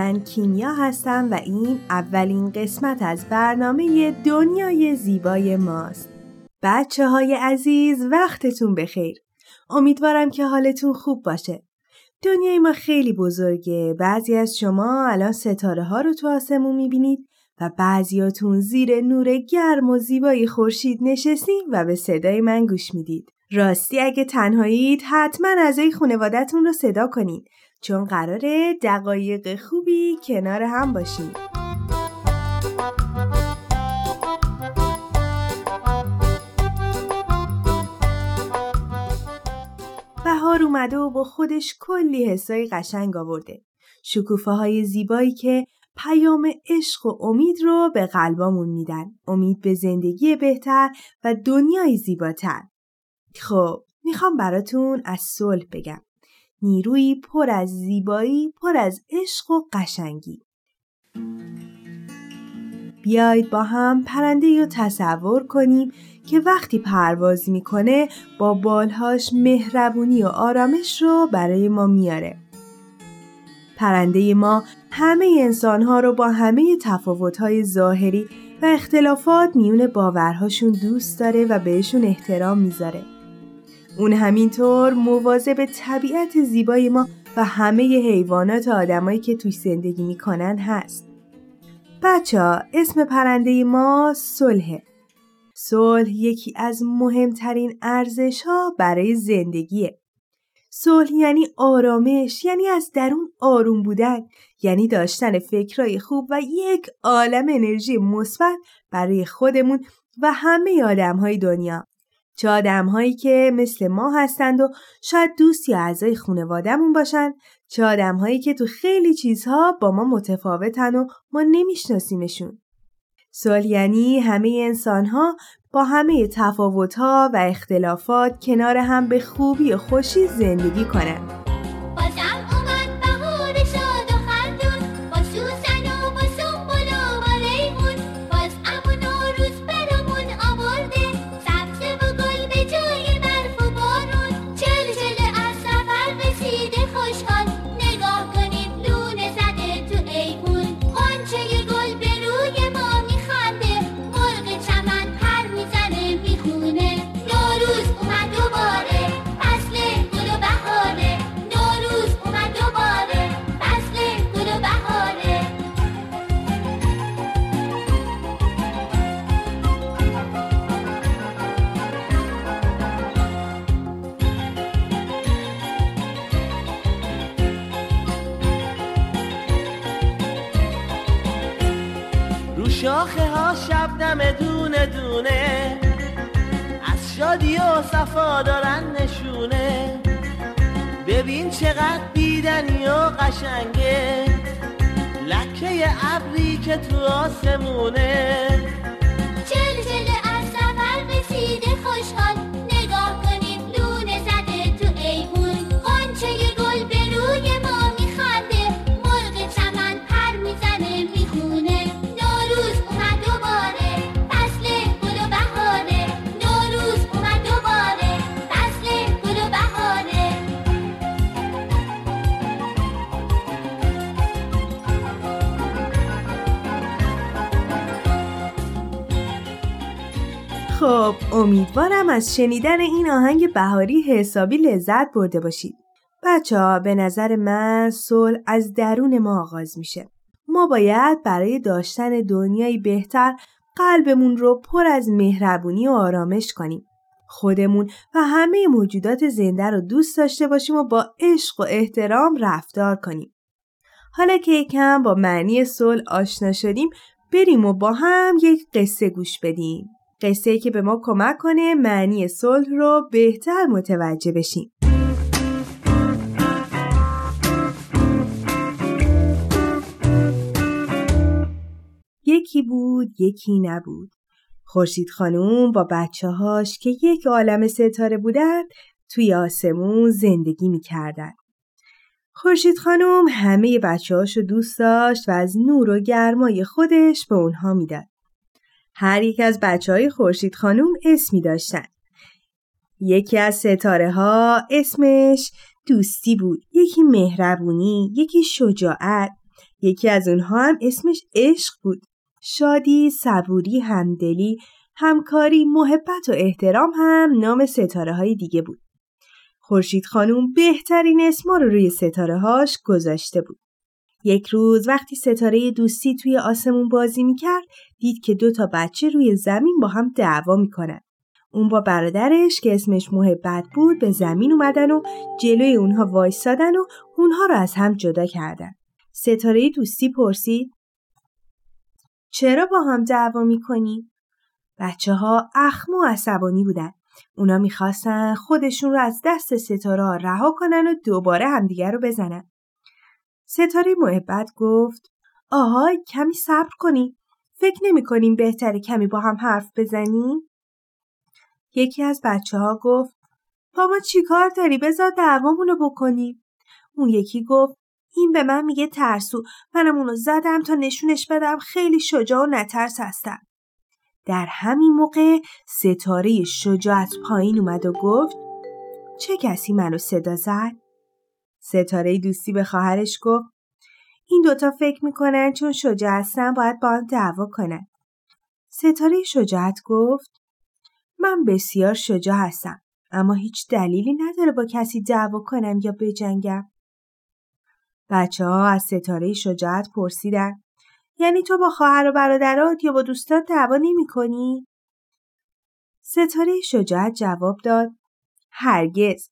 من کیمیا هستم و این اولین قسمت از برنامه دنیای زیبای ماست. بچه های عزیز وقتتون بخیر. امیدوارم که حالتون خوب باشه. دنیای ما خیلی بزرگه. بعضی از شما الان ستاره ها رو تو آسمون می‌بینید و بعضیاتون زیر نور گرم و زیبای خورشید نشستین و به صدای من گوش می‌دید. راستی اگه تنهایید حتما اعضای خانوادتون رو صدا کنید چون قراره دقایق خوبی کنار هم باشیم. بهار اومده و با خودش کلی حسای قشنگ آورده. شکوفه های زیبایی که پیام عشق و امید رو به قلبامون میدن. امید به زندگی بهتر و دنیای زیباتر. خب می‌خوام براتون از صلح بگم. نیروی پر از زیبایی، پر از عشق و قشنگی. بیایید با هم پرنده رو تصور کنیم که وقتی پرواز می‌کنه با بالهاش مهربونی و آرامش رو برای ما میاره. پرنده ما همه انسانها رو با همه تفاوتهای ظاهری و اختلافات میون باورهاشون دوست داره و بهشون احترام می‌ذاره. اون همینطور مواظب طبیعت زیبای ما و همه حیوانات و آدمایی که توی زندگی می‌کنن هست. بچه ها اسم پرنده ما صلحه. صلح یکی از مهمترین ارزش ها برای زندگیه. صلح یعنی آرامش یعنی از درون آروم بودن یعنی داشتن فکرای خوب و یک عالم انرژی مثبت برای خودمون و همه آدم های دنیا چه آدم هایی که مثل ما هستند و شاید دوست یا اعضای خانوادهمون باشن چه آدم هایی که تو خیلی چیزها با ما متفاوتن و ما نمیشناسیمشون سال یعنی همه انسان ها با همه تفاوت ها و اختلافات کنار هم به خوبی و خوشی زندگی کنند. شبنم دونه دونه. از شادی و صفا دارن نشونه. ببین چقدر بیدنی و قشنگه. لکه ابری که تو آسمونه. چل چل از سفر رسیده خوشحال. خب امیدوارم از شنیدن این آهنگ بهاری حسابی لذت برده باشید. بچه ها به نظر من صلح از درون ما آغاز میشه. ما باید برای داشتن دنیایی بهتر قلبمون رو پر از مهربونی و آرامش کنیم. خودمون و همه موجودات زنده رو دوست داشته باشیم و با عشق و احترام رفتار کنیم. حالا که یکم با معنی صلح آشنا شدیم بریم و با هم یک قصه گوش بدیم. قصه که به ما کمک کنه معنی صلح رو بهتر متوجه بشیم. یکی بود یکی نبود. خورشید خانوم با بچه هاش که یک عالم ستاره بودند توی آسمون زندگی می‌کردن. خورشید خانوم همه بچه هاشو دوست داشت و از نور و گرمای خودش به اونها می‌داد. هر یک از بچه های خورشید خانوم اسمی داشتن. یکی از ستاره ها اسمش دوستی بود، یکی مهربونی، یکی شجاعت، یکی از اونها هم اسمش عشق بود. شادی، صبوری، همدلی، همکاری، محبت و احترام هم نام ستاره های دیگه بود. خورشید خانوم بهترین اسما رو روی ستاره هاش گذاشته بود. یک روز وقتی ستاره دوستی توی آسمون بازی می‌کرد دید که دو تا بچه روی زمین با هم دعوا می‌کنن. اون با برادرش که اسمش محبت بود به زمین اومدن و جلوی اونها وایستادن و اونها رو از هم جدا کردن. ستاره دوستی پرسید چرا با هم دعوا می‌کنی؟ بچه ها اخم و عصبانی بودن. اونا می‌خواستن خودشون رو از دست ستاره ها رها کنن و دوباره همدیگر رو بزنن. ستاره محبت گفت آهای کمی صبر کنی. فکر نمی کنیم بهتره کمی با هم حرف بزنیم؟ یکی از بچه ها گفت بابا چی کار داری بذار دعوامونو بکنیم. اون یکی گفت این به من میگه ترسو منم اونو زدم تا نشونش بدم خیلی شجاع و نترس هستم. در همین موقع ستاره شجاعت پایین اومد و گفت چه کسی منو صدا زد؟ ستاره دوستی به خواهرش گفت این دوتا فکر می‌کنن چون شجاع هستن باید با هم دعوا کنن. ستاره شجاعت گفت من بسیار شجاع هستم اما هیچ دلیلی نداره با کسی دعوا کنم یا بجنگم. بچه ها از ستاره شجاعت پرسیدن یعنی تو با خواهر و برادرات یا با دوستات دعوا نمی کنی؟ ستاره شجاعت جواب داد هرگز.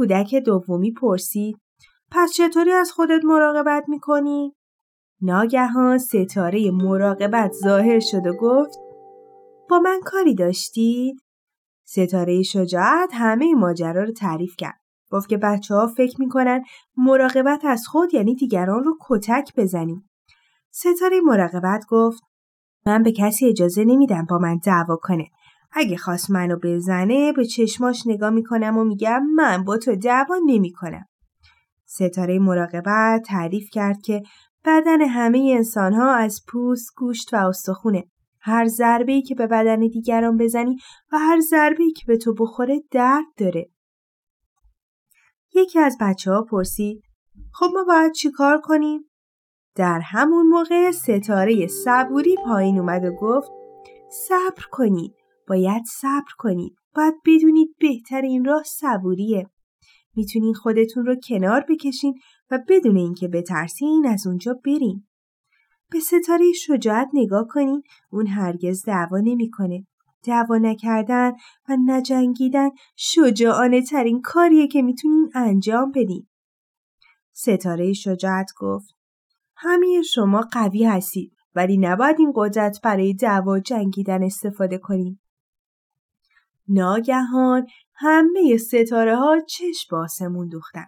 کودک دومی پرسید پس چطوری از خودت مراقبت می کنی؟ ناگهان ستاره مراقبت ظاهر شد و گفت با من کاری داشتید؟ ستاره شجاعت همه ماجرا رو تعریف کرد. گفت که بچه ها فکر می‌کنن مراقبت از خود یعنی دیگران رو کتک بزنیم. ستاره مراقبت گفت من به کسی اجازه نمیدم با من دعوا کنه. اگه خواست منو بزنه به چشماش نگاه می‌کنم و میگم من با تو دعوا نمی‌کنم. ستاره مراقبت تعریف کرد که بدن همه انسان ها از پوست، گوشت و استخونه. هر ضربه که به بدن دیگران بزنی و هر ضربه که به تو بخوره درد داره. یکی از بچه ها پرسید خب ما باید چی کار کنیم؟ در همون موقع ستاره صبوری پایین اومد و گفت صبر کنید باید صبر کنید. باید بدونید بهترین راه صبوریه. می‌تونین خودتون رو کنار بکشین و بدون اینکه بترسین از اونجا برین. به ستاره شجاعت نگاه کنین. اون هرگز دعوا نمی‌کنه. دعوا نکردن و نجنگیدن شجاعانه ترین کاریه که می‌تونین انجام بدین. ستاره شجاعت گفت همه شما قوی هستید ولی نباید این قدرت برای دعوا جنگیدن استفاده کنید. ناگهان همه ستاره ها چشم آسمون دوختن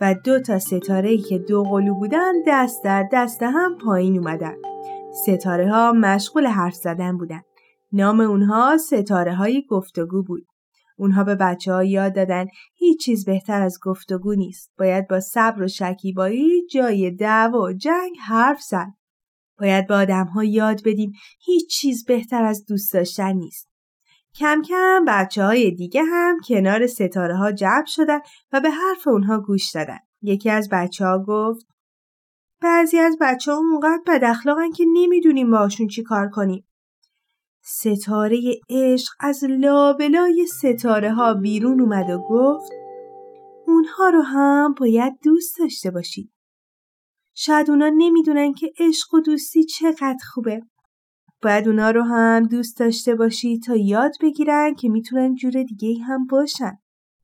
و دو تا ستاره که دو قلو بودن دست در دست هم پایین اومدن. ستاره ها مشغول حرف زدن بودن. نام اونها ستاره های گفتگو بود. اونها به بچه ها یاد دادن هیچ چیز بهتر از گفتگو نیست. باید با صبر و شکیبایی جای دعوا و جنگ حرف زد. باید به آدم ها یاد بدیم هیچ چیز بهتر از دوست داشتن نیست. کم کم بچه های دیگه هم کنار ستاره ها جمع شدن و به حرف اونها گوش دادن. یکی از بچه ها گفت بعضی از بچه ها اونقدر بد اخلاقن که نمی‌دونیم باشون چی کار کنیم. ستاره عشق از لابلای ستاره ها بیرون اومد و گفت اونها رو هم باید دوست داشته باشید. شاید اونا نمی‌دونن که عشق و دوستی چقدر خوبه. باید اونا رو هم دوست داشته باشی تا یاد بگیرن که می‌تونن جور دیگه هم باشن.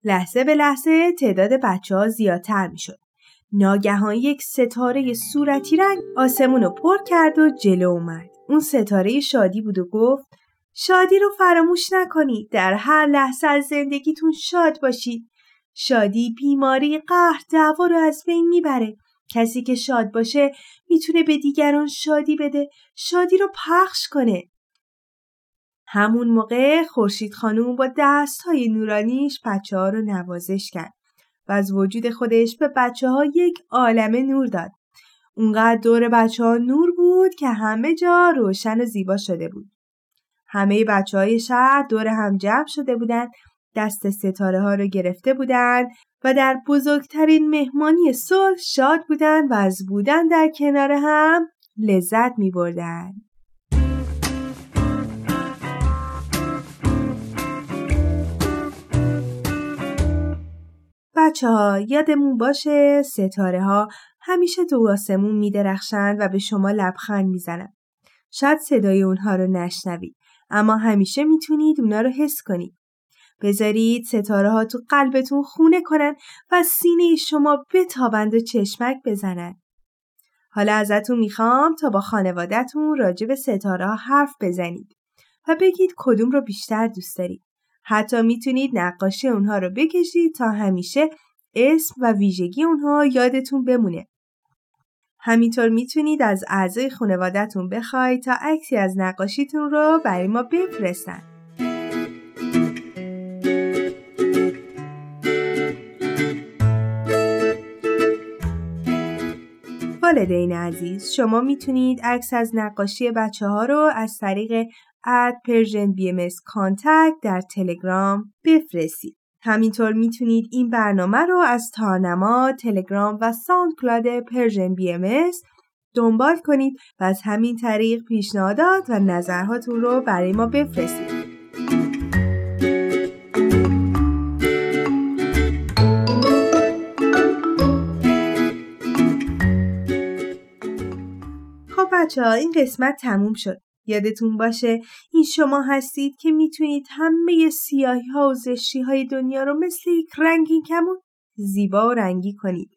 لحظه به لحظه تعداد بچه ها زیادتر می‌شد. ناگهان یک ستاره صورتی رنگ آسمون رو پر کرد و جلو اومد. اون ستاره شادی بود و گفت شادی رو فراموش نکنید. در هر لحظه از زندگیتون شاد باشید. شادی بیماری قهر دعوا رو از بین می‌بره. کسی که شاد باشه می‌تونه به دیگران شادی بده شادی رو پخش کنه همون موقع خورشید خانوم با دست های نورانیش بچه ها رو نوازش کرد و از وجود خودش به بچه ها یک عالم نور داد. اونقدر دور بچه ها نور بود که همه جا روشن و زیبا شده بود. همه بچه های شهر دور هم جمع شده بودند دست ستاره ها رو گرفته بودند و در بزرگترین مهمانی صلح شاد بودند و از بودن در کنار هم لذت می بردن. بچه ها یادمون باشه ستاره ها همیشه تو آسمون می درخشند و به شما لبخند می‌زنن. شاید صدای اونها رو نشنوید اما همیشه می‌تونید اونا رو حس کنید. بذارید ستاره ها تو قلبتون خونه کنن و سینه شما بتابند و چشمک بزنن. حالا ازتون می‌خوام تا با خانوادهتون راجع به ستاره ها حرف بزنید و بگید کدوم رو بیشتر دوست دارید. حتی می‌تونید نقاشی اونها رو بکشید تا همیشه اسم و ویژگی اونها یادتون بمونه. همینطور می‌تونید از اعضای خانوادهتون بخواید تا عکسی از نقاشیتون رو برای ما بفرستن. والدین عزیز شما می‌تونید عکس از نقاشی بچه ها رو از طریق at Persian BM در تلگرام بفرستید. همینطور می‌تونید این برنامه رو از تارنما، تلگرام و SoundCloud Persian BM دنبال کنید و از همین طریق پیشنهادات و نظرهاتون رو برای ما بفرستید. بچه ها این قسمت تموم شد. یادتون باشه این شما هستید که می‌تونید همه سیاهی ها و زشتی های دنیا رو مثل یک رنگین کمون زیبا و رنگی کنید.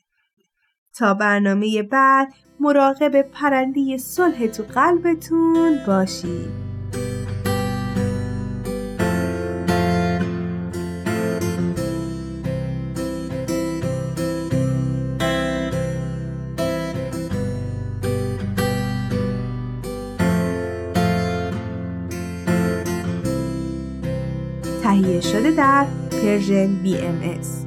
تا برنامه بعد مراقب پرنده صلح تو قلبتون باشید. شده در پرژن BMS